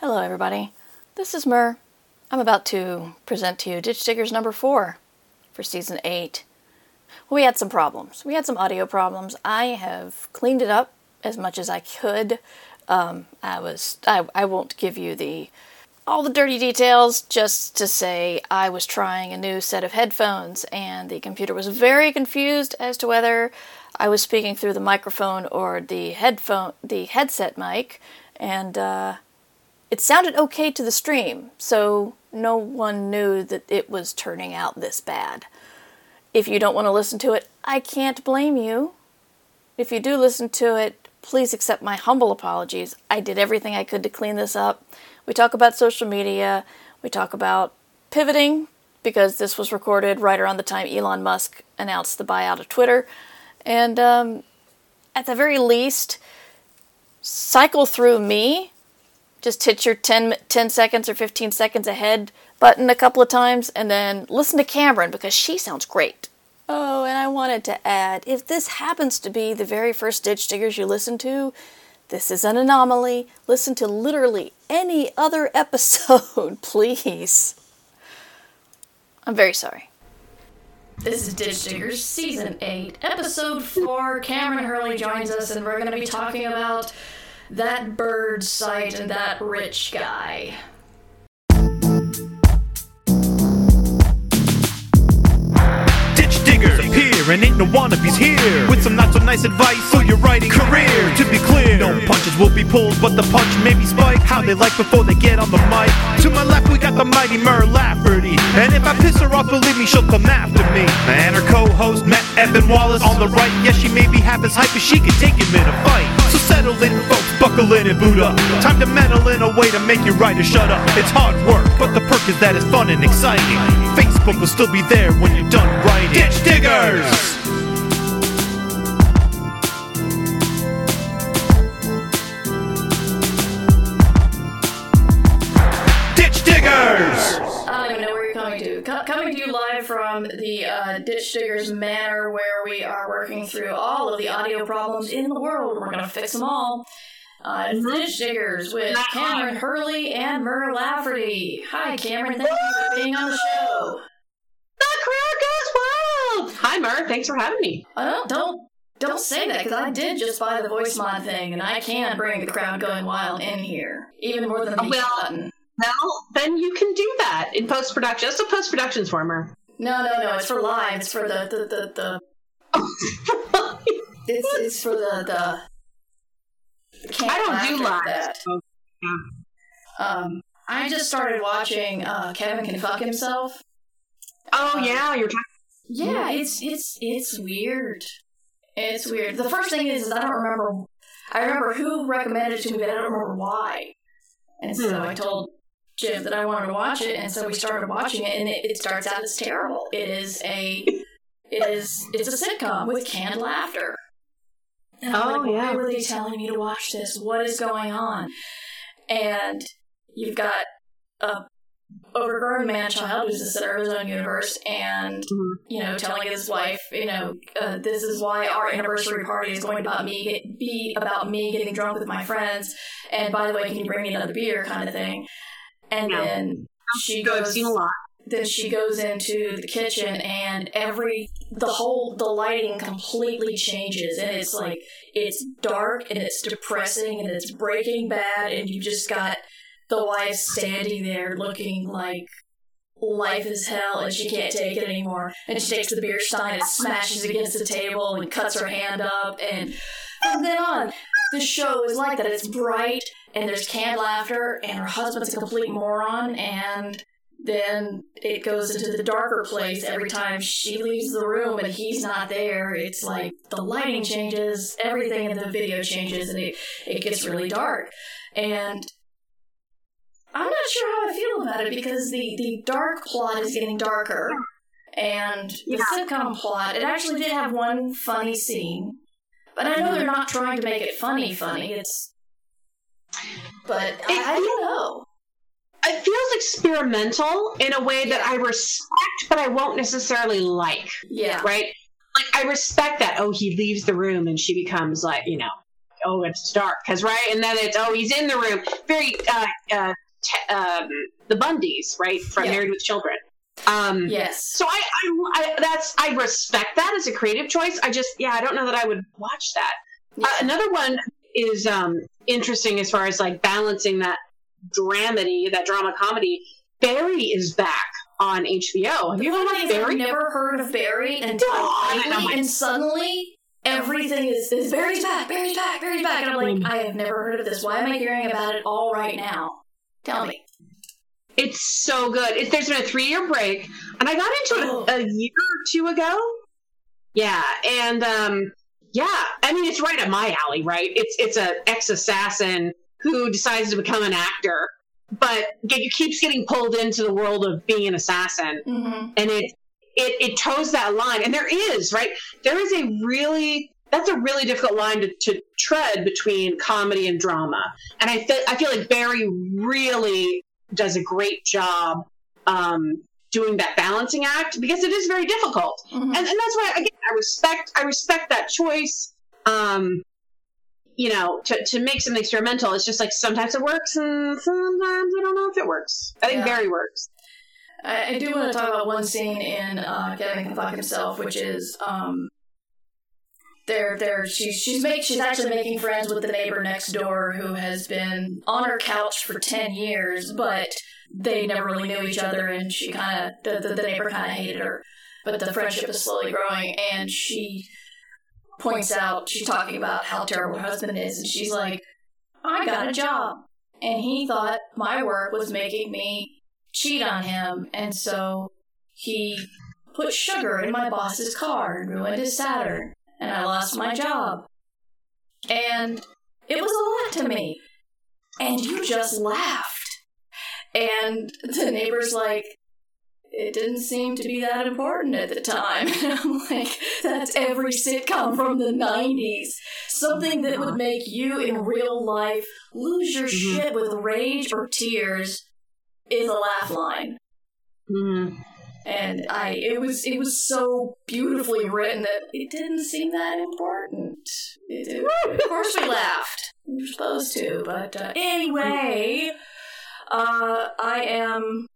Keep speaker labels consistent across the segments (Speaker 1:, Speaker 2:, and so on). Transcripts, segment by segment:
Speaker 1: Hello, everybody. This is Mur. I'm about to present to you Ditch Diggers number four for season eight. We had some problems. We had some audio problems. I have cleaned it up as much as I could. Um, I was. I, I won't give you the all the dirty details. Just to say, I was trying a new set of headphones, and the computer was very confused as to whether I was speaking through the microphone or the headphone, the headset mic, and. Uh, it sounded okay to the stream, so no one knew that it was turning out this bad. If you don't want to listen to it, I can't blame you. If you do listen to it, please accept my humble apologies. I did everything I could to clean this up. We talk about social media, we talk about pivoting, because this was recorded right around the time Elon Musk announced the buyout of Twitter. And um, at the very least, cycle through me just hit your 10, 10 seconds or 15 seconds ahead button a couple of times and then listen to Kameron because she sounds great. Oh, and I wanted to add if this happens to be the very first Ditch Diggers you listen to, this is an anomaly. Listen to literally any other episode, please. I'm very sorry. This is Ditch Diggers Season 8, Episode 4. Kameron Hurley joins us, and we're going to be talking about that bird site and that rich guy.
Speaker 2: And ain't no wannabes here with some not so nice advice for your writing career. To be clear, no punches will be pulled, but the punch may be spiked. How they like before they get on the mic. To my left, we got the mighty Mur Lafferty, and if I piss her off, believe me, she'll come after me. And her co-host Matt Evan Wallace on the right. Yes, she may be half as hype as she can take him in a fight. So settle in, folks, buckle in and boot up. Time to meddle in a way to make you writer shut up. It's hard work, but the perk is that it's fun and exciting. Facebook will still be there when you're done writing. Ditch diggers! Ditch diggers!
Speaker 1: I don't even know where you're coming to. Coming to you live from the uh, Ditch Diggers Manor, where we are working through all of the audio problems in the world. We're going to fix them all. Uh, Ditch Diggers with Kameron Hurley and Mur Lafferty. Hi, Kameron. Thank you for being on the show.
Speaker 3: The crowd goes wild. Hi, Mur. Thanks for having me.
Speaker 1: Oh, don't don't say that because I did just buy the voice mod thing, and I can bring the crowd going wild in here, even more than the
Speaker 3: Well-
Speaker 1: button.
Speaker 3: Well, then you can do that in post production. That's a post production's for, Mur.
Speaker 1: No, no, no. It's for live. It's for the the the. the it's it's for the the.
Speaker 3: I don't do live.
Speaker 1: that. Um, I just started watching uh, Kevin Can Fuck Himself.
Speaker 3: Oh yeah, you're.
Speaker 1: Yeah, it's it's it's weird. It's weird. The first thing is, is I don't remember. I remember who recommended it to me, but I don't remember why. And so
Speaker 3: Hmm.
Speaker 1: I told Jim that I wanted to watch it, and so we started watching it, and it, it starts out as terrible. It is a, it is it's a sitcom with canned laughter. And I'm
Speaker 3: Oh,
Speaker 1: like,
Speaker 3: yeah.
Speaker 1: why were they telling me to watch this? What is going on? And you've got a overgrown man child who's the center of his own universe, and
Speaker 3: Mhm.
Speaker 1: you know, telling his wife, you know, uh, this is why our anniversary party is going to about me be about me getting drunk with my friends, and by the way, can you bring me another beer, kind of thing. And
Speaker 3: Yeah.
Speaker 1: then she
Speaker 3: Go, I've
Speaker 1: goes
Speaker 3: seen a lot.
Speaker 1: Then she goes into the kitchen and every the whole the lighting completely changes. And it's like it's dark and it's depressing and it's breaking bad and you just got the wife standing there looking like life is hell and she can't take it anymore. And she takes the beer stein and smashes against the table and cuts her hand up and from then on the show is like that. It's bright and there's canned laughter and her husband's a complete moron and then it goes into the darker place every time she leaves the room and he's not there. It's like the lighting changes, everything in the video changes, and it, it gets really dark. And I'm not sure how I feel about it because the, the dark plot is getting darker. And the sitcom plot, it actually did have one funny scene. But I know mm-hmm. they're not trying to make it funny funny. It's but I, I don't know.
Speaker 3: It feels experimental in a way that I respect, but I won't necessarily like.
Speaker 1: Yeah.
Speaker 3: Right? Like I respect that. Oh, he leaves the room and she becomes like, you know, oh, it's dark, because right, and then it's oh, he's in the room. Very uh, uh, te- um, the Bundys, right, from
Speaker 1: Yeah.
Speaker 3: Married with Children. Um,
Speaker 1: Yes.
Speaker 3: So I, I, I, that's I respect that as a creative choice. I just, yeah, I don't know that I would watch that. Uh, another one is um, interesting as far as like balancing that dramedy, that drama comedy. Barry is back on HBO. Have you ever watched
Speaker 1: I've
Speaker 3: Barry?
Speaker 1: never heard of Barry until
Speaker 3: oh my-
Speaker 1: and suddenly everything is, is Barry's back, Barry's back, Barry's back. And I'm like, I have never heard of this. Why am I hearing about it all right now? Tell me.
Speaker 3: It's so good. It, there's been a three year break, and I got into
Speaker 1: Oh.
Speaker 3: it a, a year or two ago. Yeah, and um, yeah, I mean it's right up my alley, right? It's it's a ex assassin who decides to become an actor, but get, keeps getting pulled into the world of being an assassin,
Speaker 1: Mm-hmm.
Speaker 3: and it it it toes that line. And there is right there is a really that's a really difficult line to, to tread between comedy and drama. And I feel I feel like Barry really does a great job um, doing that balancing act because it is very difficult.
Speaker 1: Mhm.
Speaker 3: And, and that's why again I respect I respect that choice. Um, you know, to, to make something experimental, it's just like sometimes it works and sometimes I don't know if it works. I think
Speaker 1: Yeah.
Speaker 3: Barry works.
Speaker 1: I, I do want to talk about one scene in uh, Kevin Can Fuck Himself, which is um, they're, they're, she's she's make, she's actually making friends with the neighbor next door who has been on her couch for ten years, but they never really knew each other, and she kind of the, the, the neighbor kind of hated her, but the friendship is slowly growing, and she points out she's talking about how terrible her husband is, and she's like, "I got a job," and he thought my work was making me cheat on him, and so he put sugar in my boss's car and ruined his Saturn, and I lost my job. And it was a lot to me. And you just laughed. And the neighbor's like, it didn't seem to be that important at the time. And I'm like, that's every sitcom from the 90s. Something that would make you in real life lose your
Speaker 3: Mhm.
Speaker 1: shit with rage or tears is a laugh line.
Speaker 3: Mm.
Speaker 1: And I it was it was so beautifully written that it didn't seem that important. It, it- of course we laughed. We were supposed to, but uh, anyway, uh, I am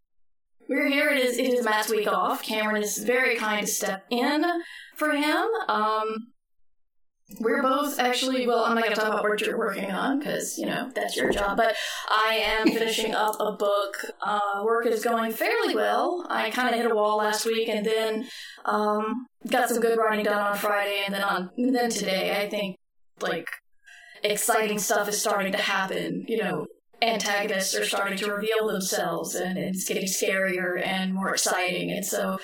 Speaker 1: we're here. It is it is Matt's week off. Kameron is very kind to step in for him. Um, we're both actually. Well, I'm not going to talk about what you're working on because you know that's your job. But I am finishing up a book. Uh, work is going fairly well. I kind of hit a wall last week, and then um, got some good writing done on Friday, and then on and then today, I think like exciting stuff is starting to happen. You know, antagonists are starting to reveal themselves, and it's getting scarier and more exciting. And so,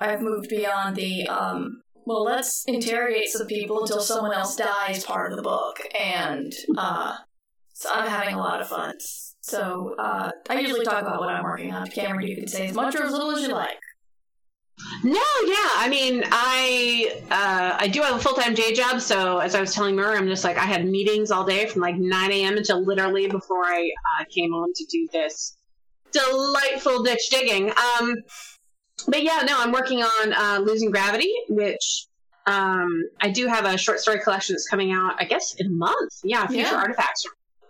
Speaker 1: I've moved beyond the um, well, let's interrogate some people until someone else dies part of the book, and uh, so I'm having a lot of fun. So uh, I usually talk about what I'm working on. Kameron, you can say as much or as little as you like.
Speaker 3: No, yeah. I mean, I uh, I do have a full time day job, so as I was telling Mur, I'm just like I had meetings all day from like 9 a.m. until literally before I uh, came on to do this delightful ditch digging. Um, but yeah, no, I'm working on uh, Losing Gravity, which um, I do have a short story collection that's coming out, I guess, in a month. Yeah, Future
Speaker 1: Yeah.
Speaker 3: Artifacts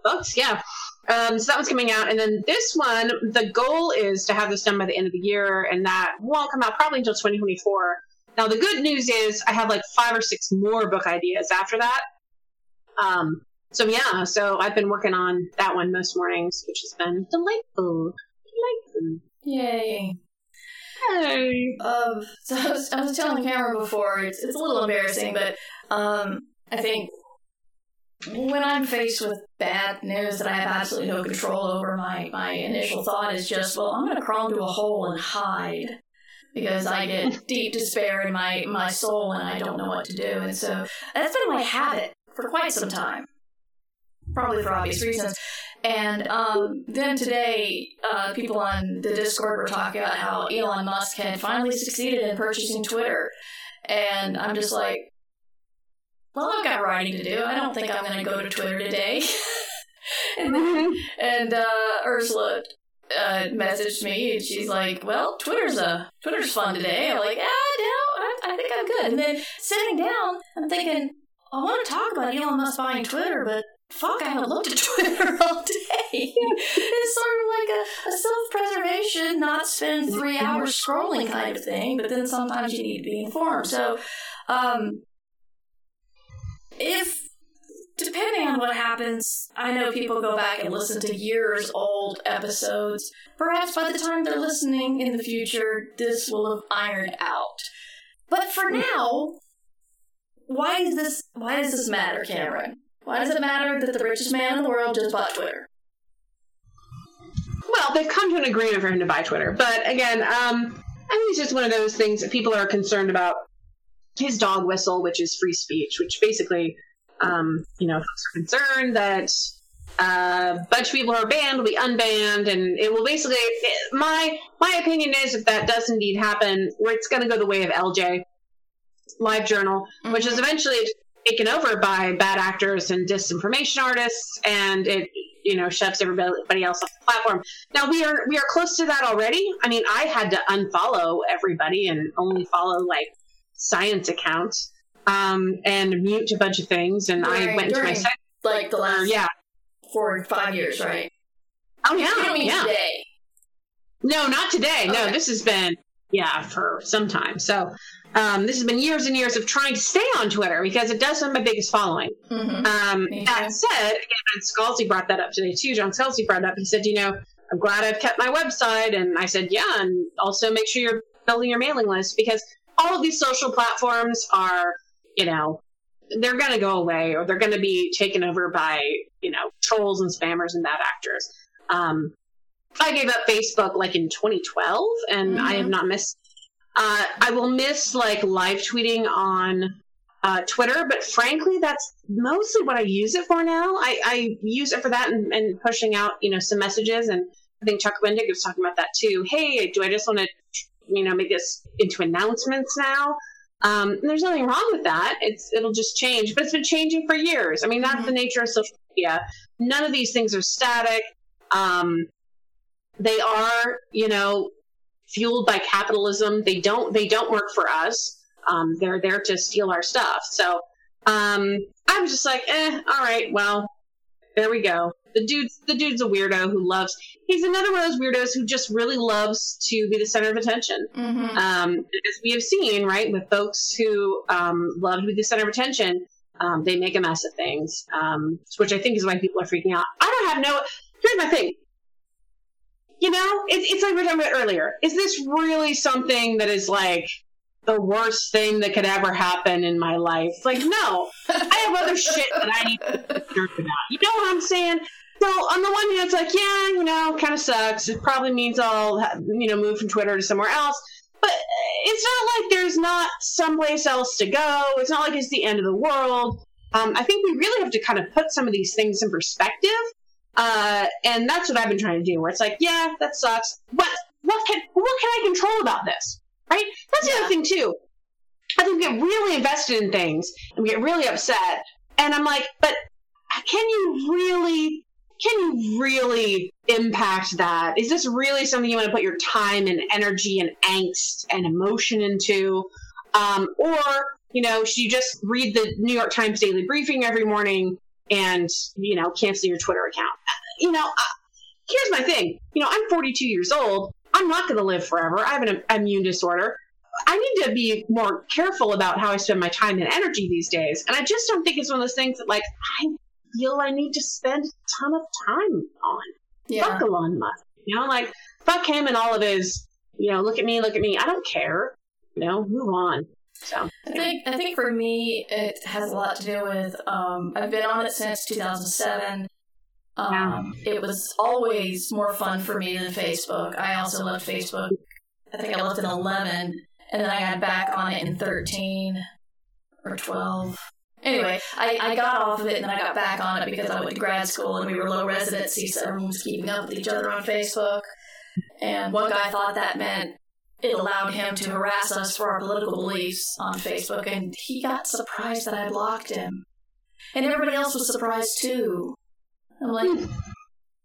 Speaker 3: books. Yeah. Um, so that one's coming out, and then this one, the goal is to have this done by the end of the year, and that won't come out probably until 2024. Now, the good news is I have like five or six more book ideas after that. Um, so yeah, so I've been working on that one most mornings, which has been delightful. Delightful.
Speaker 1: Yay!
Speaker 3: Hey.
Speaker 1: Um, so I was, I was telling Kameron before, it's, it's a little embarrassing, but um, I think when I'm faced with bad news that I have absolutely no control over, my, my initial thought is just, well, I'm going to crawl into a hole and hide. Because I get deep despair in my, my soul and I don't know what to do. And so that's been my habit for quite some time. Probably for obvious reasons. And um, then today, uh, people on the Discord were talking about how Elon Musk had finally succeeded in purchasing Twitter. And I'm just like, well, I've got writing to do. I don't think I'm going to go to Twitter today. and then, and uh, Ursula uh, messaged me, and she's like, "Well, Twitter's a Twitter's fun today." I'm like, "Ah, no, I, I think I'm good." And then sitting down, I'm thinking, I want to talk about Elon Musk buying Twitter, but fuck, I haven't looked at Twitter all day. it's sort of like a, a self preservation, not spend three hours scrolling kind of thing, but then sometimes you need to be informed. So, um, if depending on what happens, I know people go back and listen to years old episodes. Perhaps by the time they're listening in the future, this will have ironed out. But for now, why is this why does this matter, Kameron? Why does it matter that the richest man in the world just bought Twitter?
Speaker 3: Well, they've come to an agreement for him to buy Twitter. But again, um, I think it's just one of those things that people are concerned about his dog whistle, which is free speech, which basically um, you know, folks are concerned that uh, a bunch of people are banned will be unbanned, and it will basically. My my opinion is, if that does indeed happen, where it's going to go the way of LJ, Live Journal, mm-hmm. which is eventually taken over by bad actors and disinformation artists, and it you know shoves everybody else off the platform. Now we are we are close to that already. I mean, I had to unfollow everybody and only follow like science accounts um, and mute a bunch of things. And I went into my site.
Speaker 1: Like the last
Speaker 3: yeah.
Speaker 1: four or five years, right?
Speaker 3: Oh, yeah. yeah.
Speaker 1: Today.
Speaker 3: No, not today. Okay. No, this has been, yeah, for some time. So um, this has been years and years of trying to stay on Twitter because it does have my biggest following. Mm-hmm. Um, that said, again, Scalzi brought that up today too. John Scalzi brought it up. He said, you know, I'm glad I've kept my website. And I said, yeah, and also make sure you're building your mailing list because all of these social platforms are you know, they're going to go away or they're going to be taken over by, you know, trolls and spammers and bad actors. Um, I gave up Facebook like in 2012 and mm-hmm. I have not missed. Uh, I will miss like live tweeting on uh, Twitter, but frankly, that's mostly what I use it for now. I, I use it for that and, and, pushing out, you know, some messages. And I think Chuck Wendig was talking about that too. Hey, do I just want to, you know, make this into announcements now? Um, there's nothing wrong with that. It's it'll just change, but it's been changing for years. I mean, that's mm-hmm. the nature of social media. None of these things are static. Um, they are, you know, fueled by capitalism. They don't they don't work for us. Um, they're there to steal our stuff. So um, I'm just like, eh, all right, well, there we go the dude's the dude's a weirdo who loves. He's another one of those weirdos who just really loves to be the center of attention. Mm-hmm. Um, as we have seen, right, with folks who um, love to be the center of attention, um, they make a mess of things, um, which I think is why people are freaking out. I don't have no. Here's my thing. You know, it, it's like we were talking about earlier. Is this really something that is like the worst thing that could ever happen in my life. Like, no, I have other shit that I need to concerned about. You know what I'm saying? So on the one hand, it's like, yeah, you know, kind of sucks. It probably means I'll, you know, move from Twitter to somewhere else. But it's not like there's not someplace else to go. It's not like it's the end of the world. Um, I think we really have to kind of put some of these things in perspective. Uh, and that's what I've been trying to do. Where it's like, yeah, that sucks. What what can what can I control about this? Right? That's yeah. the other thing too. I think we get really invested in things and we get really upset. And I'm like, but can you really can you really impact that? Is this really something you want to put your time and energy and angst and emotion into? Um, or, you know, should you just read the New York Times daily briefing every morning and, you know, cancel your Twitter account? You know, uh, here's my thing. You know, I'm 42 years old. I'm not going to live forever. I have an immune disorder. I need to be more careful about how I spend my time and energy these days. And I just don't think it's one of those things that, like, I feel I need to spend a ton of time on. Yeah. Fuck Elon Musk. You know, like fuck him and all of his, you know, look at me, look at me. I don't care. You know, move on. So
Speaker 1: I think I think for me it has a lot to do with um, I've been on it since 2007. Um. It was always more fun for me than Facebook. I also loved Facebook. I think I left in 11, and then I got back on it in 13 or 12. Anyway, I, I got off of it and then I got back on it because I went to grad school and we were low residency, so everyone was keeping up with each other on Facebook. And one guy thought that meant it allowed him to harass us for our political beliefs on Facebook, and he got surprised that I blocked him. And everybody else was surprised too. I'm like,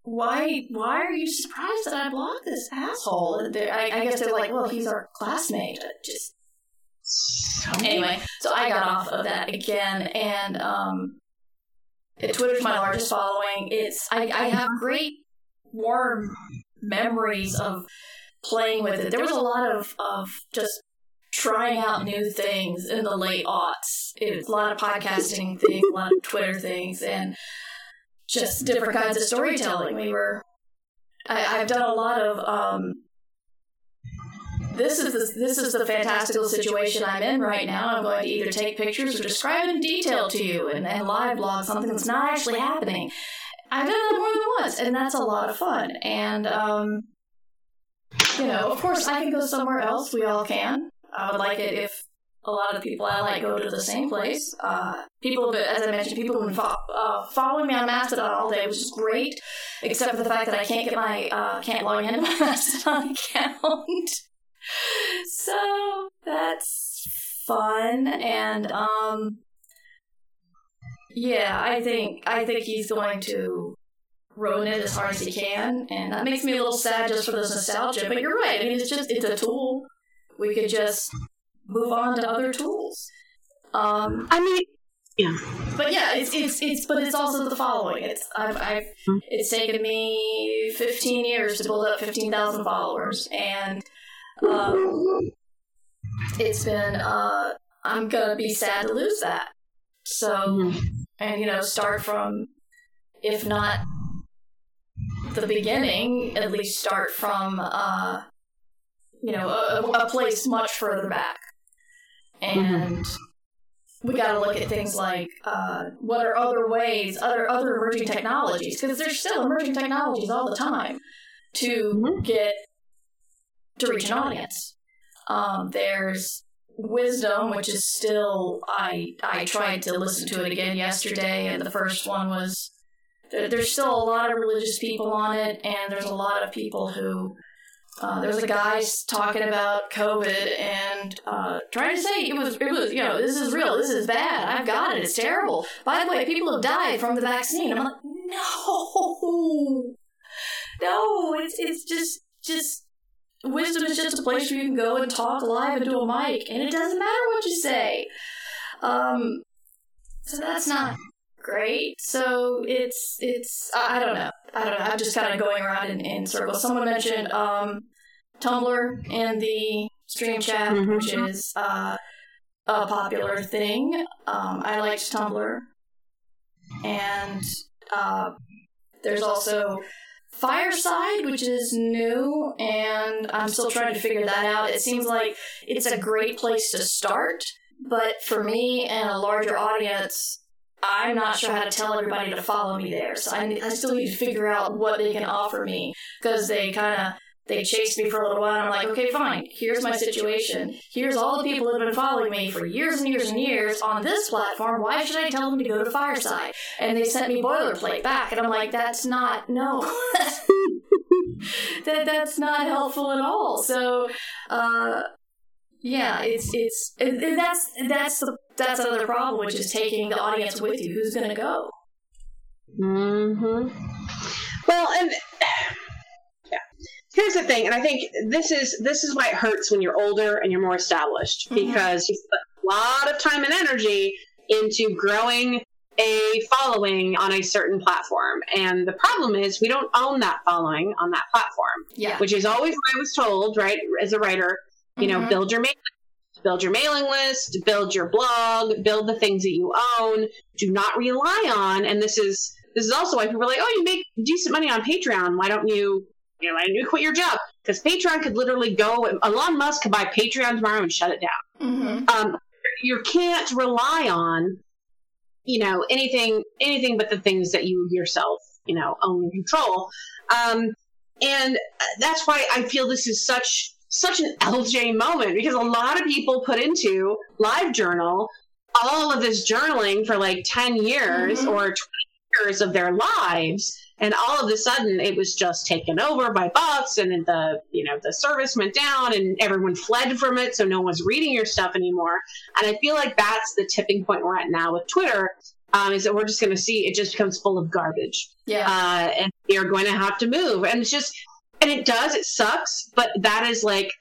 Speaker 1: why? Why are you surprised that I blocked this asshole? I, I guess they're like, well, he's our classmate. Just Anyway, so I got off of that again, and um, Twitter's my largest following. It's I, I have great warm memories of playing with it. There was a lot of of just trying out new things in the late aughts. It was a lot of podcasting things, a lot of Twitter things, and just different kinds of storytelling. We were I, I've done a lot of um, this is the, this is the fantastical situation I'm in right now. I'm going to either take pictures or describe in detail to you and, and live blog something that's not actually happening. I've done that more than once, and that's a lot of fun. And um, you know, of course, I can go somewhere else. We all can. I would like it if a lot of the people I like go to the same place. Uh, people, as I mentioned, people have been fo- uh, following me on Mastodon all day, which is great, except for the fact that I can't get my uh, can't log into my Mastodon account. so that's fun, and um, yeah, I think I think he's going to ruin it as hard as he can, and that makes me a little sad just for this nostalgia. But you're right. I mean, it's just it's a tool. We could just move on to other tools. Um,
Speaker 3: I mean, yeah.
Speaker 1: but yeah, it's it's it's but it's also the following. It's I've, I've it's taken me 15 years to build up 15,000 followers, and um, it's been uh, I'm gonna be sad to lose that. So and you know start from if not the beginning, at least start from uh, you know a, a place much further back, and we got to look at things like uh, what are other ways, other other emerging technologies, because there's still emerging technologies all the time to
Speaker 3: Mhm.
Speaker 1: get to reach an audience. Um, there's wisdom, which is still I I tried to listen to it again yesterday, and the first one was there, there's still a lot of religious people on it, and there's a lot of people who. Uh, there was a guy talking about COVID and uh, trying to say it was it was you know this is real this is bad I've got it it's terrible. By the way people have died from the vaccine. I'm like no! No it's it's just just wisdom is just a place where you can go and talk live into a mic and it doesn't matter what you say. Um so that's not great. So it's it's i don't know. I don't know. I'm just kind of going around in, in circles. Someone mentioned um tumblr and the stream chat
Speaker 3: Mhm.
Speaker 1: which is uh a popular thing um i liked tumblr and uh there's also Fireside, which is new, and I'm still trying to figure that out. It seems like it's a great place to start, but for me and a larger audience, I'm not sure how to tell everybody to follow me there. So I, I still need to figure out what they can offer me because they kind of they chased me for a little while. And I'm like, okay, fine. Here's my situation. Here's all the people that have been following me for years and years and years on this platform. Why should I tell them to go to Fireside? And they sent me boilerplate back, and I'm like, that's not no. that that's not helpful at all. So, uh, yeah, it's it's and that's that's the that's another problem, which is taking the audience with you. Who's going to go?
Speaker 3: hmm Well, and yeah, here's the thing, and I think this is this is why it hurts when you're older and you're more established
Speaker 1: Mhm.
Speaker 3: because you put a lot of time and energy into growing a following on a certain platform, and the problem is we don't own that following on that platform,
Speaker 1: Yeah,
Speaker 3: which is always what I was told, right, as a writer. You know,
Speaker 1: Mhm.
Speaker 3: build your mailing build your mailing list, build your blog, build the things that you own. Do not rely on, and this is this is also why people are like, oh, you make decent money on Patreon. Why don't you, you know, why don't you quit your job? Because Patreon could literally go. Elon Musk could buy Patreon tomorrow and shut it down.
Speaker 1: hmm
Speaker 3: Um, you can't rely on, you know, anything anything but the things that you yourself, you know, own and control. Um, and that's why I feel this is such such an LJ moment because a lot of people put into Live Journal all of this journaling for like 10 years
Speaker 1: Mhm.
Speaker 3: or 20 years of their lives and all of a sudden it was just taken over by bots and then the you know the service went down and everyone fled from it so no one's reading your stuff anymore and i feel like that's the tipping point we're at now with twitter um, is that we're just going to see it just becomes full of garbage
Speaker 1: yeah,
Speaker 3: uh, and you're going to have to move. And it's just, and it does, it sucks, but that is like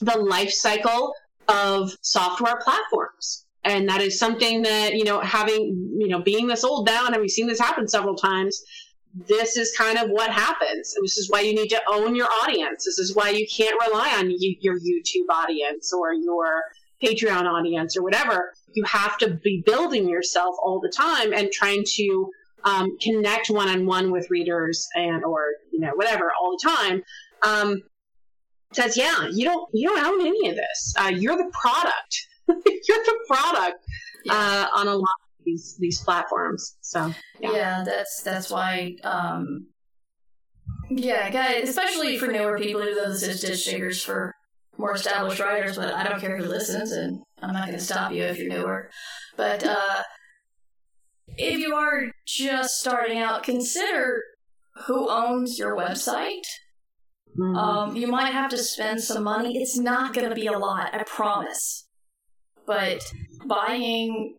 Speaker 3: the life cycle of software platforms. And that is something that, you know, having, you know, being this old now and having seen this happen several times, this is kind of what happens. This is why you need to own your audience. This is why you can't rely on you, your YouTube audience or your Patreon audience or whatever. You have to be building yourself all the time and trying to um, connect one on one with readers and or you know whatever all the time. Um, says, yeah, you don't you don't own any of this. Uh, you're the product. you're the product uh, on a lot these these platforms. So
Speaker 1: yeah, yeah that's that's why. Um, yeah, guys, especially for newer people who those ditch diggers for more established writers, but I don't care who listens, and I'm not going to stop you if you're newer. But uh, if you are just starting out, consider who owns your website. Mm-hmm. Um, you might have to spend some money. It's not going to be a lot, I promise. But buying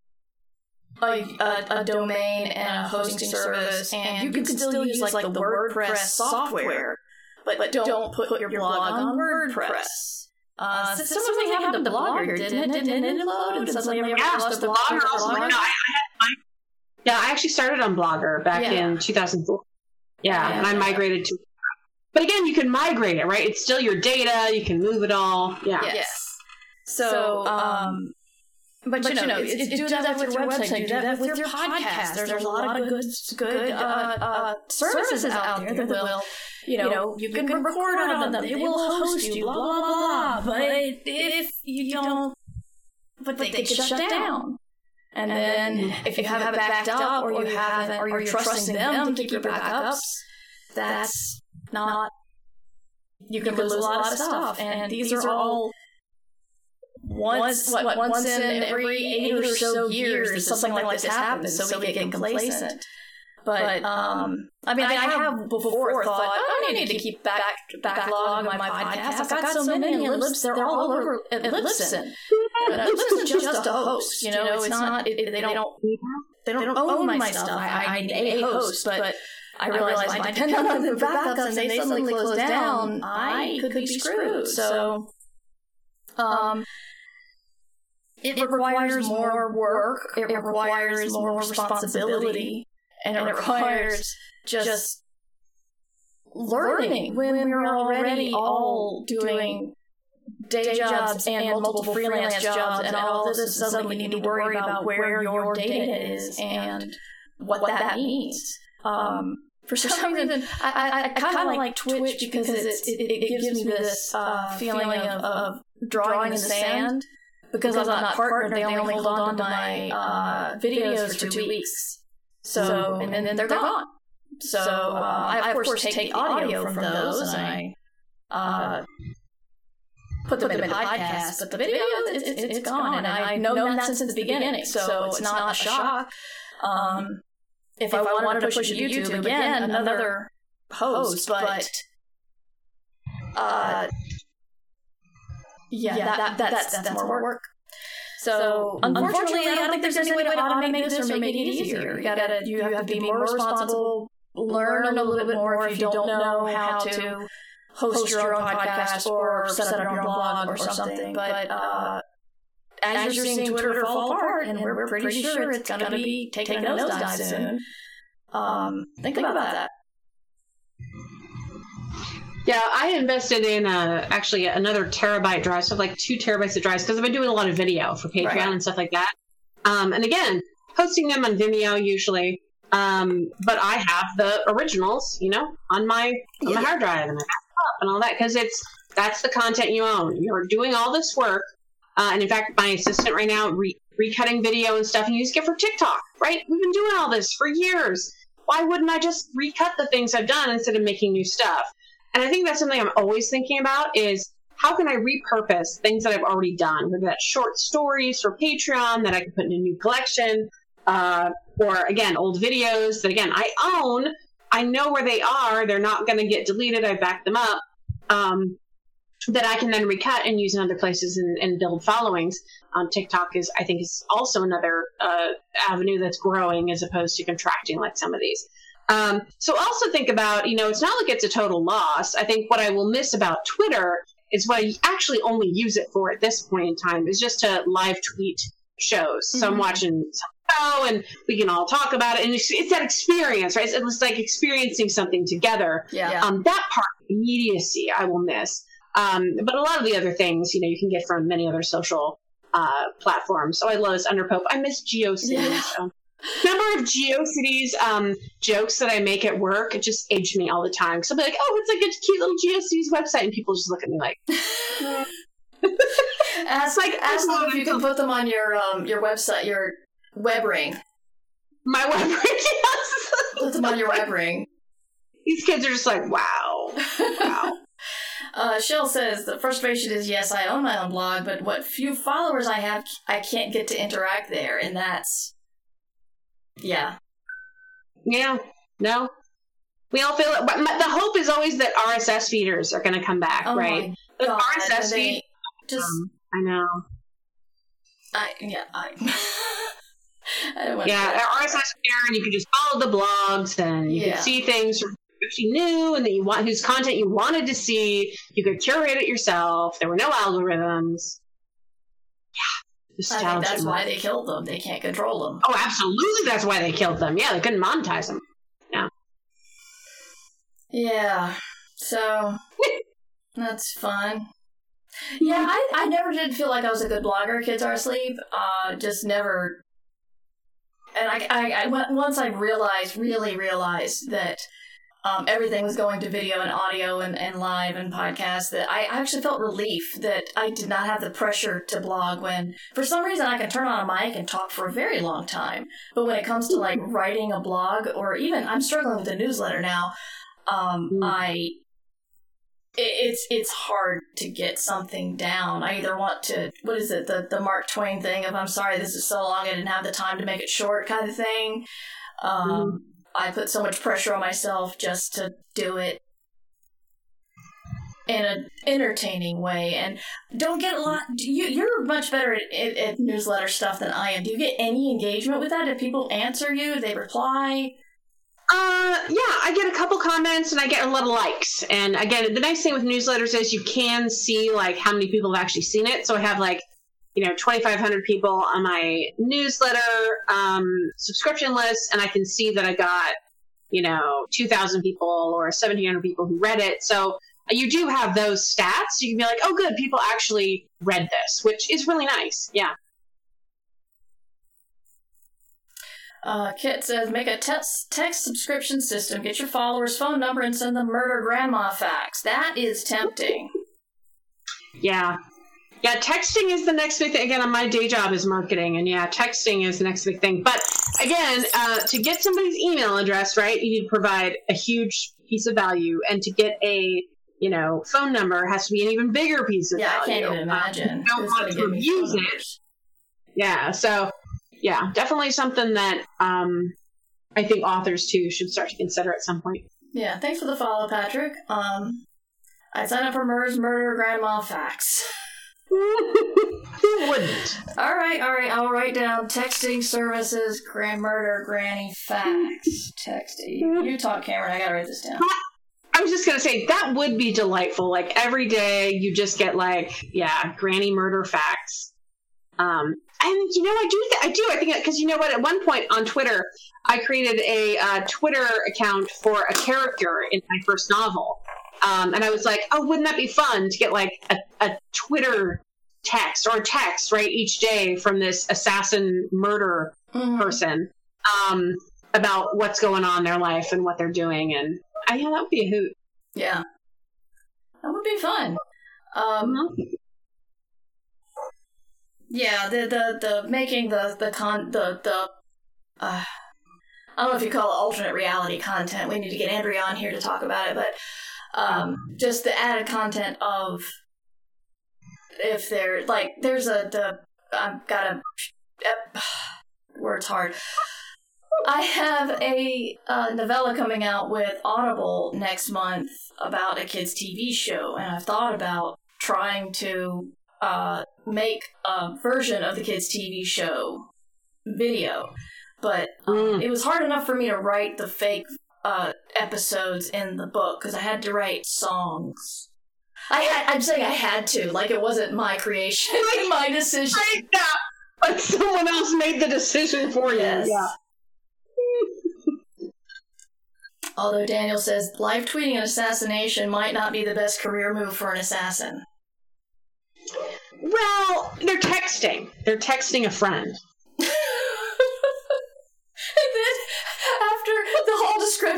Speaker 1: a, a, a, domain and a hosting service, and you can, you can still use like, like the WordPress software, but, but don't put put your blog on WordPress. Uh, so something happened to Blogger, didn't it? Didn't it load? And suddenly
Speaker 3: yeah, the Blogger also. No, I, I, yeah, I actually started on Blogger back yeah. in 2004. Yeah, yeah, and I migrated to. But again, you can migrate it, right? It's still your data. You can move it all. Yeah.
Speaker 1: Yes. So, um, but, but, you know, it's, it's, do, that, that with your website, do that with your podcast. There's, There's a lot of good, good uh, uh, uh, services out there that will you know, you, can, can record on them. They will host you, blah, blah, blah. But if you don't, but they, they get shut down. And, and then if you have it backed up or you haven't, or you're trusting them to keep your backups, that's not, you can lose a lot of stuff. And these are all once, what, once in every eight or so years, something like this happens, so we get complacent. But um, I mean, I, I, have before thought, oh, I need to keep back backlog on my podcast. I've got so many in Libsyn. They're all over at Libsyn. But Libsyn's just a host. You know, it's not. They don't. They don't own my stuff. I, I need a host, but. I realize if I depend on them for backups and they suddenly close down, I could be screwed. So, um, it requires more work. It requires more responsibility and, it requires just learning when we're already all doing day jobs and multiple freelance jobs and all this is suddenly we need to worry about where your data is and what that means. Um, for some reason, I, I, I kind of like Twitch because it, it gives me this uh, feeling of, of drawing in the sand. Because I'm not partnered, they only hold on to my uh, videos for two weeks. So, and, then, they're, gone. So, uh, I, of course, take, the audio from those and I uh, put them, put them in the podcast, but the video, it's, it's, it's gone. And I've known, that since the beginning, so it's not a shock. Um, if, if I wanted to push it to YouTube again, another host, but uh, yeah, that, that, that's, that's, that's more work. So, unfortunately, I don't think there's any way to automate this or make it easier. You gotta, you have to be more responsible, learn a little bit more if you don't know how to host your own podcast or set up your own blog or something. But uh, as you're seeing Twitter fall apart, and we're pretty sure it's gonna be taking a nosedive soon, um, think about that.
Speaker 3: Yeah, I invested in uh, actually another terabyte drive, so like two terabytes of drives, because I've been doing a lot of video for Patreon right. and stuff like that. Um, and again, hosting them on Vimeo usually. Um, but I have the originals, you know, on my on my hard drive and and all that because it's that's the content you own. You're doing all this work, uh, and in fact, my assistant right now re- recutting video and stuff, and you just get for TikTok, right? We've been doing all this for years. Why wouldn't I just recut the things I've done instead of making new stuff? And I think that's something I'm always thinking about is how can I repurpose things that I've already done, whether that's short stories for Patreon that I can put in a new collection, uh, or again, old videos that again I own. I know where they are. They're not going to get deleted. I back them up. Um, that I can then recut and use in other places and, and build followings. Um, TikTok is, I think, is also another uh, avenue that's growing as opposed to contracting like some of these. Um, so also think about, you know, it's not like it's a total loss. I think what I will miss about Twitter is what I actually only use it for at this point in time is just to live tweet shows. So I'm
Speaker 1: Mhm.
Speaker 3: watching some show and we can all talk about it. And it's, it's that experience, right? It was like experiencing something together.
Speaker 1: Yeah.
Speaker 3: Um, that part, immediacy, I will miss. Um, but a lot of the other things, you know, you can get from many other social uh, platforms. So I love this Underpope. I miss GeoCities.
Speaker 1: Yeah.
Speaker 3: So. Number of GeoCities um, jokes that I make at work, it just age me all the time. Because I'll be like, oh, it's like a cute little GeoCities website. And people just look at me like,
Speaker 1: ask
Speaker 3: like-
Speaker 1: ask them if you can put them on your um your website, your web ring.
Speaker 3: my web ring, yes.
Speaker 1: Put them on your web ring.
Speaker 3: These kids are just like, wow. Wow.
Speaker 1: Uh, Shell says the frustration is yes, I own my own blog, but what few followers I have, I can't get to interact there, and that's yeah,
Speaker 3: yeah. No. We all feel it. But the hope is always that RSS feeders are going to come back,
Speaker 1: oh
Speaker 3: right? The RSS feed.
Speaker 1: just
Speaker 3: Um, I know.
Speaker 1: I yeah I. I don't want
Speaker 3: Yeah, at RSS feeder, and you can just follow the blogs, and you
Speaker 1: Yeah.
Speaker 3: can see things from actually new, and that you want whose content you wanted to see. You could curate it yourself. There were no algorithms. Yeah,
Speaker 1: I think that's why they killed them. They can't control them.
Speaker 3: Oh, absolutely. That's why they killed them. Yeah, they couldn't monetize them.
Speaker 1: Yeah, Yeah. so that's fun. Yeah, I, I never did feel like I was a good blogger. Kids are asleep. Uh, just never. And I, I, I once I realized, really realized that um, everything was going to video and audio and, and live and podcast, that I actually felt relief that I did not have the pressure to blog when, for some reason, I can turn on a mic and talk for a very long time. But when it comes to like writing a blog or even, I'm struggling with a newsletter now, um,
Speaker 3: Mm.
Speaker 1: I it- it's it's hard to get something down. I either want to what is it the the Mark Twain thing of I'm sorry this is so long I didn't have the time to make it short kind of thing. Um, I put so much pressure on myself just to do it in an entertaining way. And don't get a lot you you're much better at, at, at newsletter stuff than i am. Do you get any engagement with that? Do people answer you? They reply?
Speaker 3: Uh, yeah, I get a couple comments and I get a lot of likes. And again, the nice thing with newsletters is you can see like how many people have actually seen it. So I have like, you know, 2,500 people on my newsletter um, subscription list, and I can see that I got, you know, 2,000 people or 1,700 people who read it. So you do have those stats. You can be like, oh, good, people actually read this, which is really nice. Yeah.
Speaker 1: Uh, Kit says, make a text, text subscription system, get your followers' phone number, and send them murder grandma facts. That is tempting.
Speaker 3: Yeah. Yeah, texting is the next big thing. Again, my day job is marketing, and yeah, texting is the next big thing. But again, uh, to get somebody's email address, right, you need to provide a huge piece of value, and to get a you know phone number has to be an even bigger piece of value.
Speaker 1: Yeah, I can't even imagine.
Speaker 3: Um, don't want to abuse
Speaker 1: phone
Speaker 3: it. Yeah, so yeah, definitely something that um, I think authors too should start to consider at some point.
Speaker 1: Yeah, thanks for the follow, Patrick. Um, I signed up for Murder's Murder Grandma Facts.
Speaker 3: Who wouldn't?
Speaker 1: All right, all right. I'll write down texting services, grand murder, granny facts. Texting. You talk, Kameron. I gotta write this down.
Speaker 3: I was just gonna say that would be delightful. Like every day, you just get like, yeah, granny murder facts. Um, and you know, I do, th- I do, I think because you know what? At one point on Twitter, I created a uh, Twitter account for a character in my first novel, um, and I was like, oh, wouldn't that be fun to get like a, a Twitter text or a text right each day from this assassin murder
Speaker 1: Mhm.
Speaker 3: person um, about what's going on in their life and what they're doing, and uh, yeah, that would be a hoot.
Speaker 1: Yeah, that would be fun. Um, yeah, the the the making the the con the the. Uh, I don't know if you call it alternate reality content. We need to get Andrea on here to talk about it, but um, just the added content of if there like there's a the I've got a uh, words hard. I have a uh, novella coming out with Audible next month about a kids' TV show, and I've thought about trying to uh, make a version of the kids' TV show video, but um,
Speaker 3: Mm.
Speaker 1: it was hard enough for me to write the fake uh, episodes in the book because I had to write songs. I had, I'm saying I had to, like it wasn't my creation, my decision.
Speaker 3: Right, yeah. But someone else made the decision for you.
Speaker 1: Yes.
Speaker 3: Yeah.
Speaker 1: Although Daniel says live tweeting an assassination might not be the best career move for an assassin.
Speaker 3: Well, they're texting. They're texting a friend.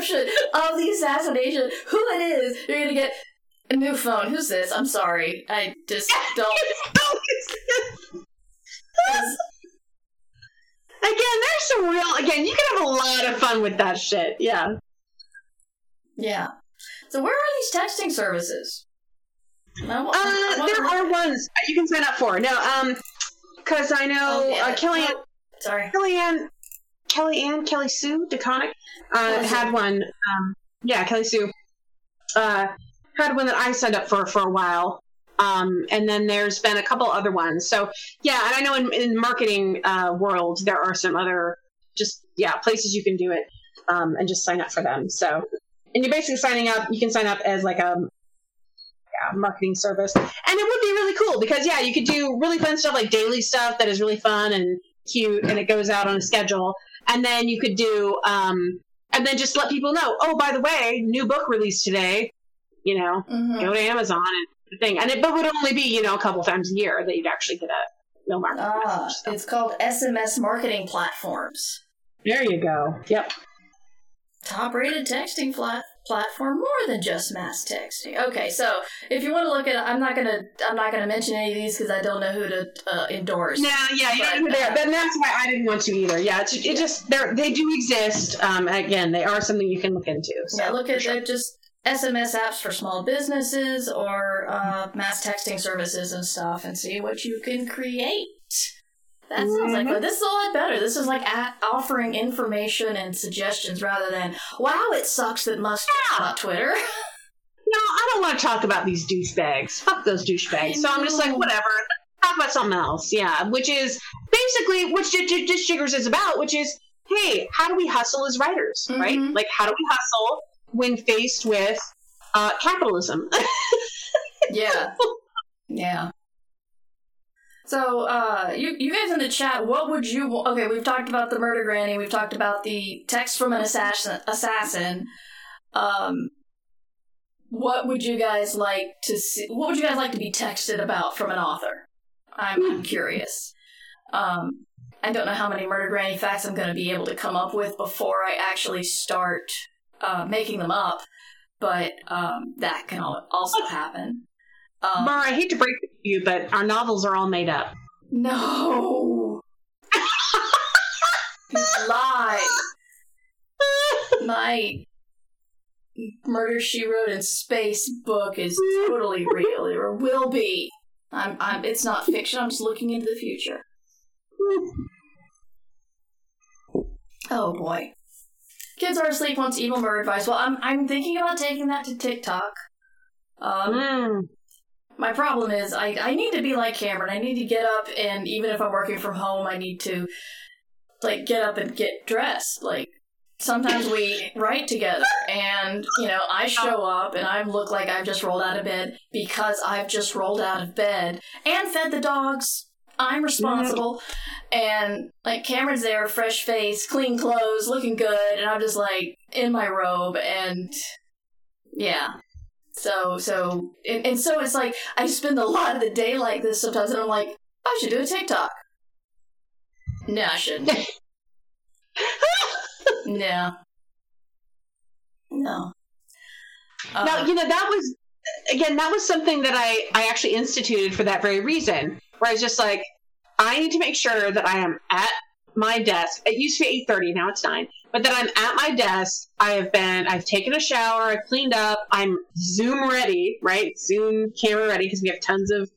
Speaker 1: Description of the assassination, who it is, you're gonna get a new phone. Who's this? I'm sorry. I just don't.
Speaker 3: again, there's some real. Again, you can have a lot of fun with that shit. Yeah.
Speaker 1: Yeah. So where are these texting services? I
Speaker 3: Uh,
Speaker 1: I
Speaker 3: there are ones you can sign up for. No, um, because I know
Speaker 1: Oh, yeah.
Speaker 3: uh, Kellyanne,
Speaker 1: Oh, Sorry.
Speaker 3: Kellyanne, Kellyanne, Kelly Sue DeConnick, uh, had one. Um, yeah, Kelly Sue, uh, had one that I signed up for for a while. Um, and then there's been a couple other ones. So yeah, and I know in, in marketing uh, world there are some other just yeah places you can do it um, and just sign up for them. So and you're basically signing up. You can sign up as like a yeah, marketing service, and it would be really cool because yeah, you could do really fun stuff like daily stuff that is really fun and cute, and it goes out on a schedule. And then you could do um, and then just let people know. Oh, by the way, new book released today. You know,
Speaker 1: Mhm.
Speaker 3: go to Amazon and the thing, and it but would only be you know a couple times a year that you'd actually get a no marketing
Speaker 1: Ah,
Speaker 3: message. So,
Speaker 1: it's called SMS marketing platforms.
Speaker 3: there you go. Yep.
Speaker 1: Top rated texting flat platform more than just mass texting. Okay, so if you want to look at I'm not gonna I'm not gonna mention any of these because I don't know who to uh, endorse.
Speaker 3: No, yeah, you don't know who they are. Then that's why I didn't want to either. Yeah, it's, it just they're do exist. Um, again, they are something you can look into. So
Speaker 1: yeah, look at
Speaker 3: sure.
Speaker 1: uh, just SMS apps for small businesses or uh, mass texting services and stuff, and see what you can create. That sounds like
Speaker 3: Mhm.
Speaker 1: this is a lot better. This is like a- offering information and suggestions rather than wow, it sucks that Musk is
Speaker 3: Yeah.
Speaker 1: Twitter.
Speaker 3: No, I don't want to talk about these douchebags. Fuck those douchebags. So I'm just like, whatever. Talk about something else. Yeah, which is basically what J- J- Ditch Diggers is about, which is, hey, how do we hustle as writers, right?
Speaker 1: Mhm.
Speaker 3: Like, how do we hustle when faced with uh, capitalism?
Speaker 1: Yeah. Yeah. So, uh, you, you guys in the chat, what would you, okay, we've talked about the murder granny, we've talked about the text from an assassin, assassin. Um, what would you guys like to see, what would you guys like to be texted about from an author? I'm, I'm curious. Um, I don't know how many murder granny facts I'm going to be able to come up with before I actually start, uh, making them up, but, um, that can also happen. Um,
Speaker 3: Mara, I hate to break it to you, but our novels are all made up.
Speaker 1: No. lie. My Murder She Wrote in Space book is totally real, or will be. I'm, I'm, it's not fiction, I'm just looking into the future. Oh boy. Kids are asleep wants evil murder advice. Well, I'm, I'm thinking about taking that to TikTok. Um,
Speaker 3: Mm.
Speaker 1: My problem is I, I need to be like Kameron. I need to get up and even if I'm working from home, I need to like get up and get dressed. Like sometimes we write together and you know, I show up and I look like I've just rolled out of bed because I've just rolled out of bed and fed the dogs. I'm responsible. And like Kameron's there, fresh face, clean clothes, looking good, and I'm just like in my robe and yeah. So so and, and so it's like I spend a lot of the day like this sometimes, and I'm like, I should do a TikTok. No, I shouldn't. no, no. Uh,
Speaker 3: now, you know, that was, again, that was something that I, I actually instituted for that very reason, where I was just like, I need to make sure that I am at my desk. It used to be 8.30, now it's 9. But then I'm at my desk. I have been, I've taken a shower, I've cleaned up, I'm Zoom ready, right? Zoom camera ready, because we have tons of,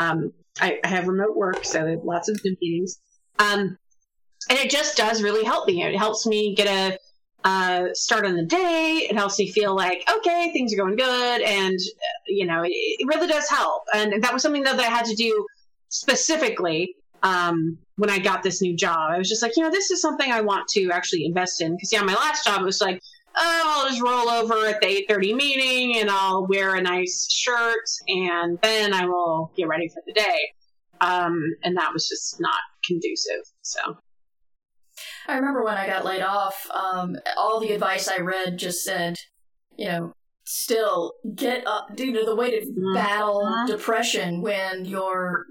Speaker 3: um, I, I have remote work, so lots of Zoom meetings. Um, and it just does really help me. It helps me get a uh, start on the day. It helps me feel like, okay, things are going good. And, uh, you know, it, it really does help. And that was something though, that I had to do specifically um, when I got this new job. I was just like, you know, this is something I want to actually invest in. Because, yeah, my last job was like, oh, I'll just roll over at the eight thirty meeting and I'll wear a nice shirt and then I will get ready for the day. Um, and that was just not conducive. So
Speaker 1: I remember when I got laid off, um, all the advice I read just said, you know, still get up. You know, the way to
Speaker 3: Mm-hmm.
Speaker 1: battle depression when your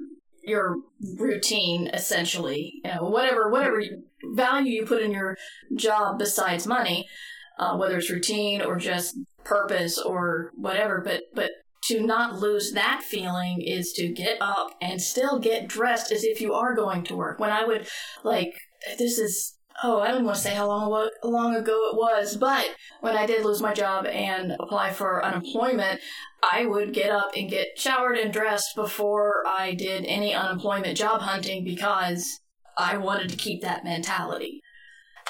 Speaker 1: your routine, essentially, you know, whatever whatever value you put in your job besides money, uh, whether it's routine or just purpose or whatever, but but to not lose that feeling is to get up and still get dressed as if you are going to work. When I would like this is oh I don't want to say how long long ago it was, but when I did lose my job and apply for unemployment, I would get up and get showered and dressed before I did any unemployment job hunting because I wanted to keep that mentality,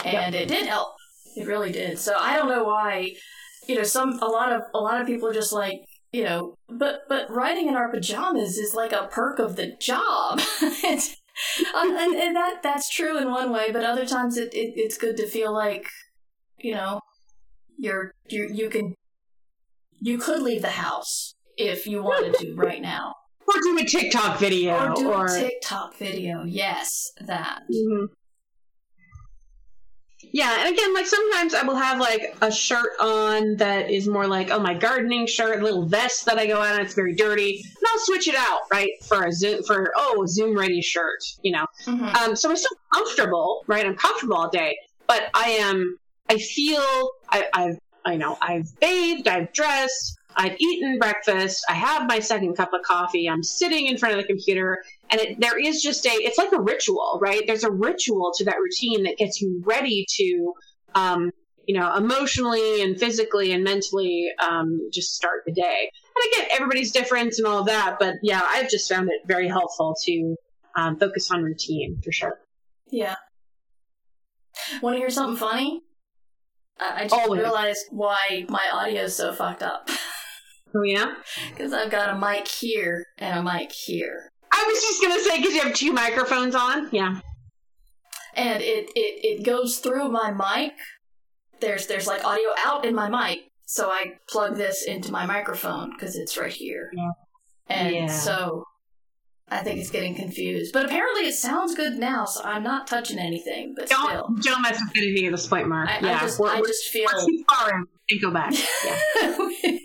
Speaker 1: and it did help. It really did. So I don't know why, you know, some a lot of a lot of people are just like you know, but but riding in our pajamas is like a perk of the job. It's- uh, and, and that that's true in one way, but other times it, it it's good to feel like you know you're you you can you could leave the house if you wanted to right now
Speaker 3: or do a TikTok video
Speaker 1: or do
Speaker 3: or
Speaker 1: a TikTok video. Yes, that.
Speaker 3: Mhm. Yeah, and again, like sometimes I will have like a shirt on that is more like, oh, my gardening shirt, little vest that I go out and it's very dirty, and I'll switch it out, right, for a Zoom, for oh, a Zoom ready shirt, you know.
Speaker 1: Mhm.
Speaker 3: Um, so I'm still comfortable, right? I'm comfortable all day, but I am, I feel, I, I've, I know, I've bathed, I've dressed, I've eaten breakfast, I have my second cup of coffee, I'm sitting in front of the computer, and it, there is just a, it's like a ritual, right? There's a ritual to that routine that gets you ready to, um, you know, emotionally and physically and mentally, um, just start the day. And again, everybody's different and all of that, but yeah, I've just found it very helpful to um, focus on routine for sure.
Speaker 1: Yeah. Want to hear something funny? I, just
Speaker 3: Always.
Speaker 1: realized why my audio is so fucked up.
Speaker 3: Oh yeah.
Speaker 1: Because I've got a mic here and a mic here.
Speaker 3: I was just gonna say because you have two microphones on. Yeah.
Speaker 1: and it, it it goes through my mic. There's there's like audio out in my mic, so I plug this into my microphone because it's right here,
Speaker 3: Yeah.
Speaker 1: and
Speaker 3: Yeah.
Speaker 1: so I think it's getting confused. But apparently, it sounds good now, so I'm not touching anything. But still,
Speaker 3: Don't don't mess with anything at this point, Mark.
Speaker 1: I,
Speaker 3: yeah.
Speaker 1: I just
Speaker 3: we're,
Speaker 1: I just feel.
Speaker 3: too far in. Can't go back. Yeah.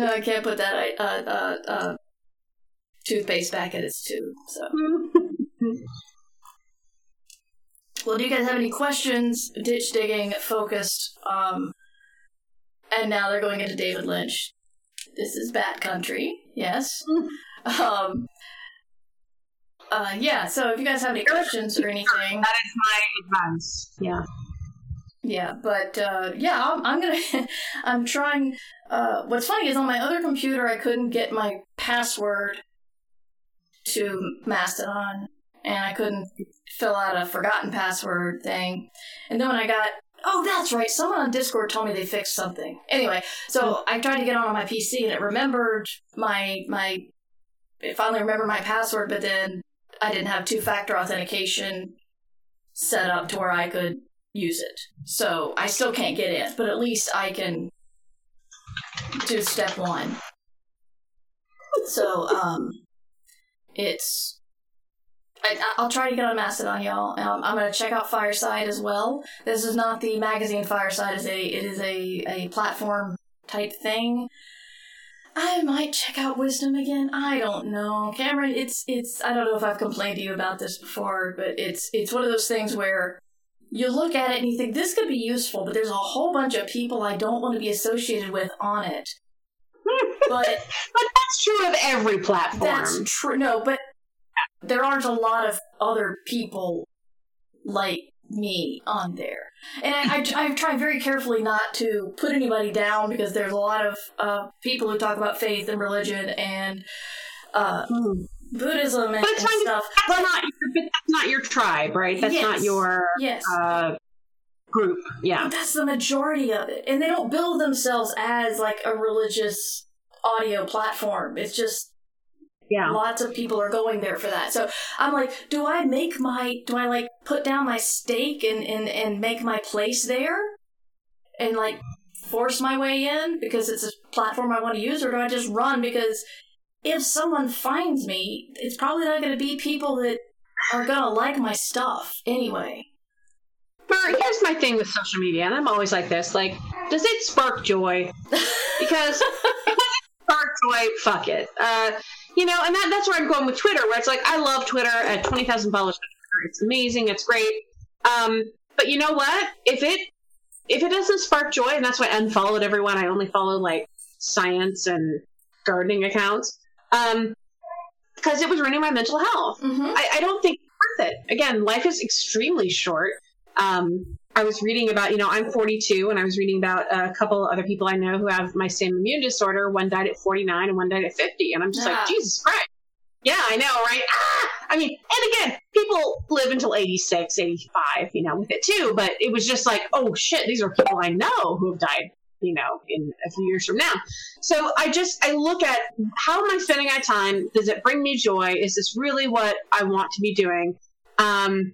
Speaker 1: no, I can't put that uh, uh, uh, toothpaste back in its tube. So, well, do you guys have any questions? Ditch digging focused. Um, and now they're going into David Lynch. This is Bat Country. Yes. um. Uh, yeah. So, if you guys have any questions or anything,
Speaker 3: That is my advice. Yeah.
Speaker 1: Yeah. But uh, yeah, I'm, I'm gonna. I'm trying. Uh, what's funny is on my other computer, I couldn't get my password to Mastodon, and I couldn't fill out a forgotten password thing. And then when I got, oh, that's right, someone on Discord told me they fixed something. Anyway, so I tried to get on on my PC, and it remembered my my. It finally remembered my password, but then I didn't have two factor authentication set up to where I could use it. So I still can't get in, but at least I can do step one. So, um, it's. I, I'll try to get on Mastodon, y'all. Um, I'm gonna check out Fireside as well. This is not the magazine Fireside; is a it is a a platform type thing. I might check out Wisdom again. I don't know, Kameron. It's it's. I don't know if I've complained to you about this before, but it's it's one of those things where you look at it and you think this could be useful, but there's a whole bunch of people I don't want to be associated with on it. But
Speaker 3: But that's true of every platform.
Speaker 1: that's true. No, but there aren't a lot of other people like me on there. And I, I, I try very carefully not to put anybody down because there's a lot of uh, people who talk about faith and religion and uh,
Speaker 3: Hmm.
Speaker 1: Buddhism and,
Speaker 3: But
Speaker 1: and stuff.
Speaker 3: That's not your, but that's not your tribe, right? That's not your
Speaker 1: Yes.
Speaker 3: uh, group. Yeah.
Speaker 1: But that's the majority of it. And they don't build themselves as like a religious audio platform. It's just
Speaker 3: Yeah.
Speaker 1: lots of people are going there for that. So I'm like, do I make my, do I like put down my stake and, and, and make my place there? And like force my way in because it's a platform I want to use? Or do I just run because if someone finds me, it's probably not going to be people that are going to like my stuff anyway.
Speaker 3: But here's my thing with social media, and I'm always like this: like, does it spark joy? Because if it spark joy, fuck it. Uh, you know, and that, that's where I'm going with Twitter, where it's like I love Twitter at twenty thousand followers. It's amazing. It's great. Um, but you know what? If it if it doesn't spark joy, and that's why I unfollowed everyone. I only follow like science and gardening accounts. Um, because it was ruining my mental health.
Speaker 1: Mm-hmm.
Speaker 3: I, I don't think it's worth it. Again, life is extremely short. Um, I was reading about, you know, I'm 42, and I was reading about a couple other people I know who have my same immune disorder. One died at 49, and one died at 50, and I'm just
Speaker 1: Ah.
Speaker 3: like, Jesus Christ. Yeah, I know, right? Ah! I mean, and again, people live until 86, 85, you know, with it too. But it was just like, oh shit, these are people I know who have died, you know, in a few years from now. So I just I look at how am I spending my time? Does it bring me joy? Is this really what I want to be doing? Um,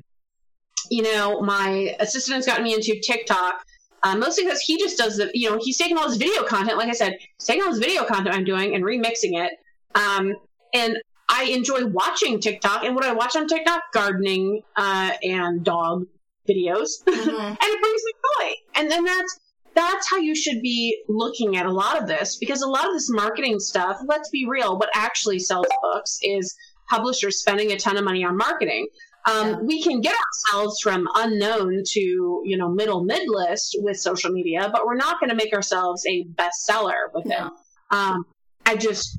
Speaker 3: you know, my assistant has gotten me into TikTok. Uh, mostly because he just does the, you know, he's taking all this video content. Like I said, he's taking all this video content I'm doing and remixing it. Um, and I enjoy watching TikTok. And what I watch on TikTok, gardening uh, and dog videos,
Speaker 1: Mhm.
Speaker 3: and it brings me joy. And then that's that's how you should be looking at a lot of this because a lot of this marketing stuff. Let's be real, what actually sells books is publishers spending a ton of money on marketing. Um,
Speaker 1: Yeah.
Speaker 3: We can get ourselves from unknown to you know middle mid list with social media, but we're not going to make ourselves a bestseller with it. Um, I just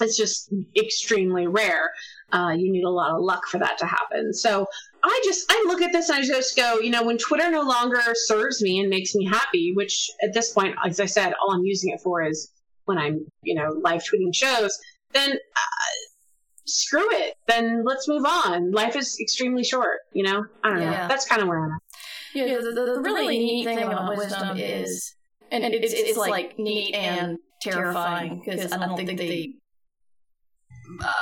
Speaker 3: it's just extremely rare. Uh, you need a lot of luck for that to happen. So I just I look at this and I just go, you know, when Twitter no longer serves me and makes me happy, which at this point, as I said, all I'm using it for is when I'm, you know, live tweeting shows. Then uh, screw it. Then let's move on. Life is extremely short. You know, I don't know. That's kind of where I'm at.
Speaker 1: Yeah, the, the, the really neat thing about wisdom is, and it's, it's like neat and terrifying because I don't think they, uh,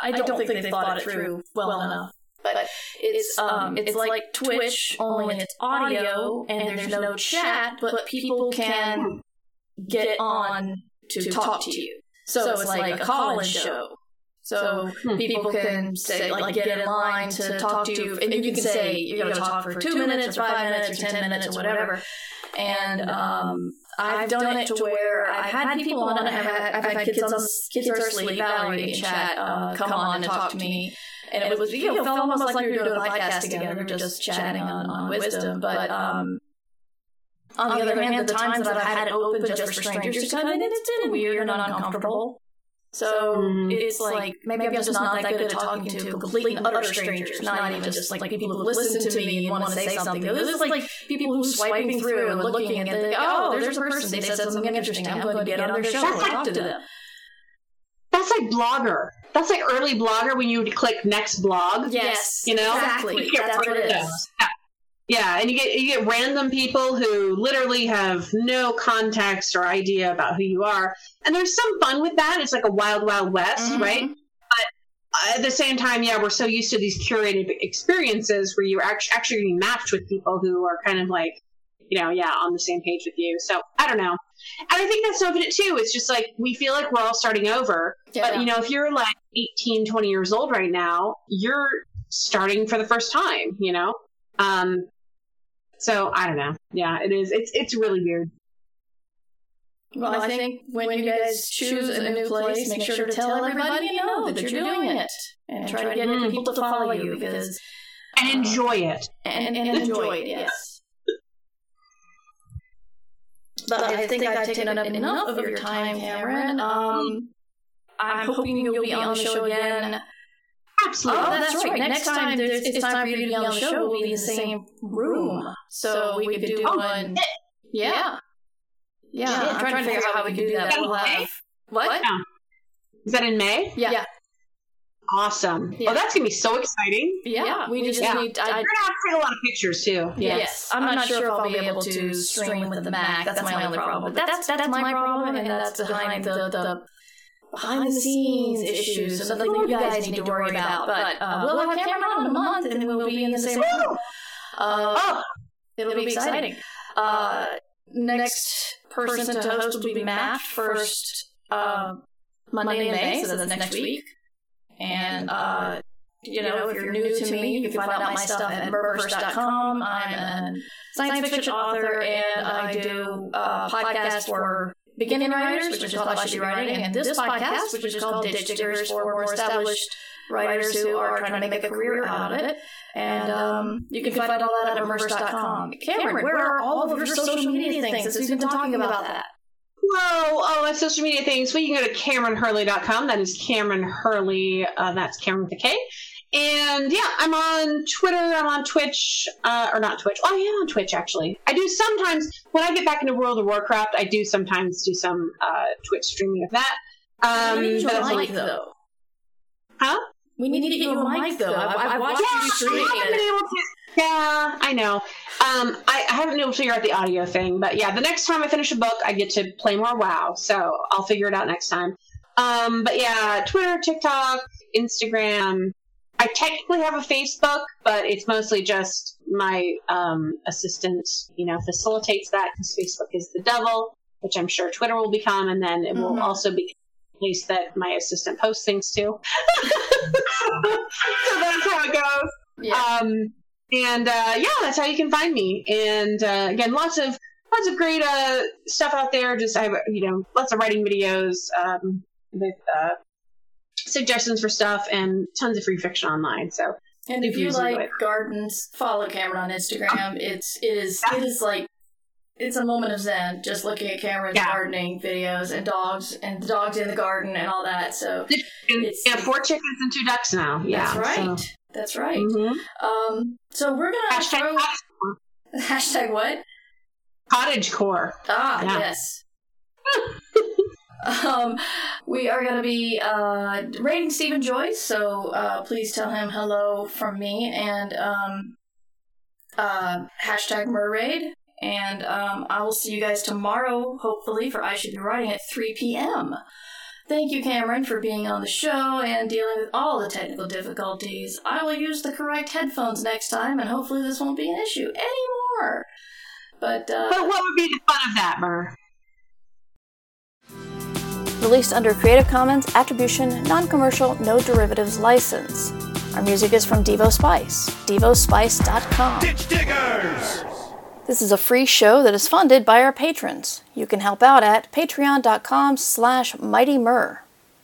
Speaker 1: I don't think they thought it through well enough. But it's um, it's like Twitch, only it's audio and there's no chat, but people can get on to talk to you. So it's like a call-in show. So
Speaker 3: Hmm.
Speaker 1: people can say, like, get in line to talk to you, and you can say you're going to talk for two minutes, or five minutes, or ten minutes, or whatever. And um, I've done it to where I've had people on. I've had, I've had kids on kids are asleep, Valerie and chat, uh, come on and talk to me. And it was, you know, felt almost like we were doing a podcast together, just chatting on, on wisdom. But um, on the other hand, the times that I've had it open just for strangers to come in, it's been weird and not uncomfortable. So
Speaker 3: Mhm.
Speaker 1: it's like maybe I'm just not that good at talking to complete and utter strangers, not even just like people who listen to me and want to say something. This is like people who swiping through and looking and think, oh, there's a person they said something interesting. I'm going to get on their show and talk to them.
Speaker 3: That's like Blogger. That's like early Blogger when you would click next blog.
Speaker 1: Yes,
Speaker 3: You know?
Speaker 1: exactly. That's what it
Speaker 3: rid of
Speaker 1: is.
Speaker 3: those. Yeah. Yeah, and you get you get random people who literally have no context or idea about who you are, and there's some fun with that. It's like a wild, wild west,
Speaker 1: Mhm.
Speaker 3: right? But at the same time, yeah, we're so used to these curated experiences where you're act- actually getting matched with people who are kind of like, you know, yeah, on the same page with you. So I don't know, and I think that's some of it too. It's just like we feel like we're all starting over, but you know, if you're like 18, 20 years old right now, you're starting for the first time, you know? Um, so I don't know. Yeah, it is. It's, it's really weird.
Speaker 1: Well, I think when you guys choose a new place, make sure to tell everybody you know that you're doing it, and try to get
Speaker 3: Mhm.
Speaker 1: people to follow you because
Speaker 3: And enjoy it.
Speaker 1: and, and enjoy it. Yes. But I think I've taken up enough of your time, Kameron. Um, I'm hoping you'll be on the show again.
Speaker 3: Absolutely.
Speaker 1: Oh, that's right. Next time there's, it's time for you to be on the show. We'll be in the same room, so we could do
Speaker 3: Oh,
Speaker 1: one.
Speaker 3: shit.
Speaker 1: Yeah. Yeah,
Speaker 3: Shit.
Speaker 1: I'm trying to figure out how we can do that. We'll have what?
Speaker 3: Is that in May?
Speaker 1: Yeah,
Speaker 3: Awesome.
Speaker 1: Yeah.
Speaker 3: Oh, that's going to be so exciting.
Speaker 1: yeah. We just
Speaker 3: Yeah.
Speaker 1: need.
Speaker 3: You're
Speaker 1: I,
Speaker 3: going to have to take a lot of pictures too.
Speaker 1: Yes, I'm, not sure if I'll be able to stream with the Mac. That's my only problem. But that's that's my problem, and that's behind the the behind the scenes issues, so nothing you guys need to worry about. But uh, we'll have Kameron on in a month, and then we'll be in the same room. Uh,
Speaker 3: Oh,
Speaker 1: it'll be exciting. Uh, next person to host will be Matt first uh, Monday in May, so that's next week. And uh, you know, if you're new to me, you can find out my stuff at murverse.com. I'm a science fiction author, and I do a podcast for beginning writers, which is called I Should Be Writing, and this podcast, which is called Ditch Diggers for more established writers who are trying to make a career out of it. And um, you can find all that at murverse.com. Kameron, where are all of your social media things since we've been talking about that?
Speaker 3: Whoa, oh, that's social media things. we can go to KameronHurley.com. That is Kameron Hurley. Uh, that's Kameron with a K. And yeah, I'm on Twitter. I'm on Twitch, uh, or not Twitch. Oh, I am on Twitch actually. I do sometimes when I get back into World of Warcraft. I do sometimes do some uh, Twitch streaming of that. Um,
Speaker 1: we need you
Speaker 3: but
Speaker 1: a
Speaker 3: that's
Speaker 1: mic,
Speaker 3: like-
Speaker 1: though.
Speaker 3: huh?
Speaker 1: We need to get you a mic, though. I've, I've watched
Speaker 3: Yeah,
Speaker 1: you
Speaker 3: I
Speaker 1: streaming
Speaker 3: haven't been able to. Yeah, I know. Um, I, I haven't been able to figure out the audio thing, but yeah, the next time I finish a book, I get to play more WoW, so I'll figure it out next time. Um, but yeah, Twitter, TikTok, Instagram. I technically have a Facebook, but it's mostly just my um, assistant, you know, facilitates that because Facebook is the devil, which I'm sure Twitter will become, and then it will
Speaker 1: Mhm.
Speaker 3: also be a place that my assistant posts things to. so that's how it goes.
Speaker 1: Yeah.
Speaker 3: Um, and uh, yeah, that's how you can find me. And uh, again, lots of lots of great uh, stuff out there. Just I have you know lots of writing videos um, with uh, suggestions for stuff and tons of free fiction online. So
Speaker 1: And if you like
Speaker 3: like-
Speaker 1: gardens, follow Kameron on Instagram. It's it is it is like it's a moment of zen just looking at Kameron's
Speaker 3: Yeah.
Speaker 1: gardening videos and dogs and the dogs in the garden and all that. So It's-
Speaker 3: yeah, four chickens and two ducks now. Yeah,
Speaker 1: that's right. That's right.
Speaker 3: So, mhm.
Speaker 1: Um, so we're gonna
Speaker 3: Hashtag
Speaker 1: throw hashtag what?
Speaker 3: cottage core.
Speaker 1: Ah,
Speaker 3: Yeah.
Speaker 1: yes. um, we are going to be uh, rating Stephen Joyce, so uh, please tell him hello from me and um, uh, hashtag Merraid. And um, I will see you guys tomorrow, hopefully, for I Should Be Writing at 3 p.m. Thank you, Kameron, for being on the show and dealing with all the technical difficulties. I will use the correct headphones next time, and hopefully this won't be an issue anymore. But, uh,
Speaker 3: But what would be the fun of that, Mur?
Speaker 4: Released under Creative Commons Attribution, Non-Commercial, No Derivatives License. Our music is from Devo Spice, devospice.com.
Speaker 2: Ditch Diggers!
Speaker 4: This is a free show that is funded by our patrons. You can help out at patreon.com slash mightymur.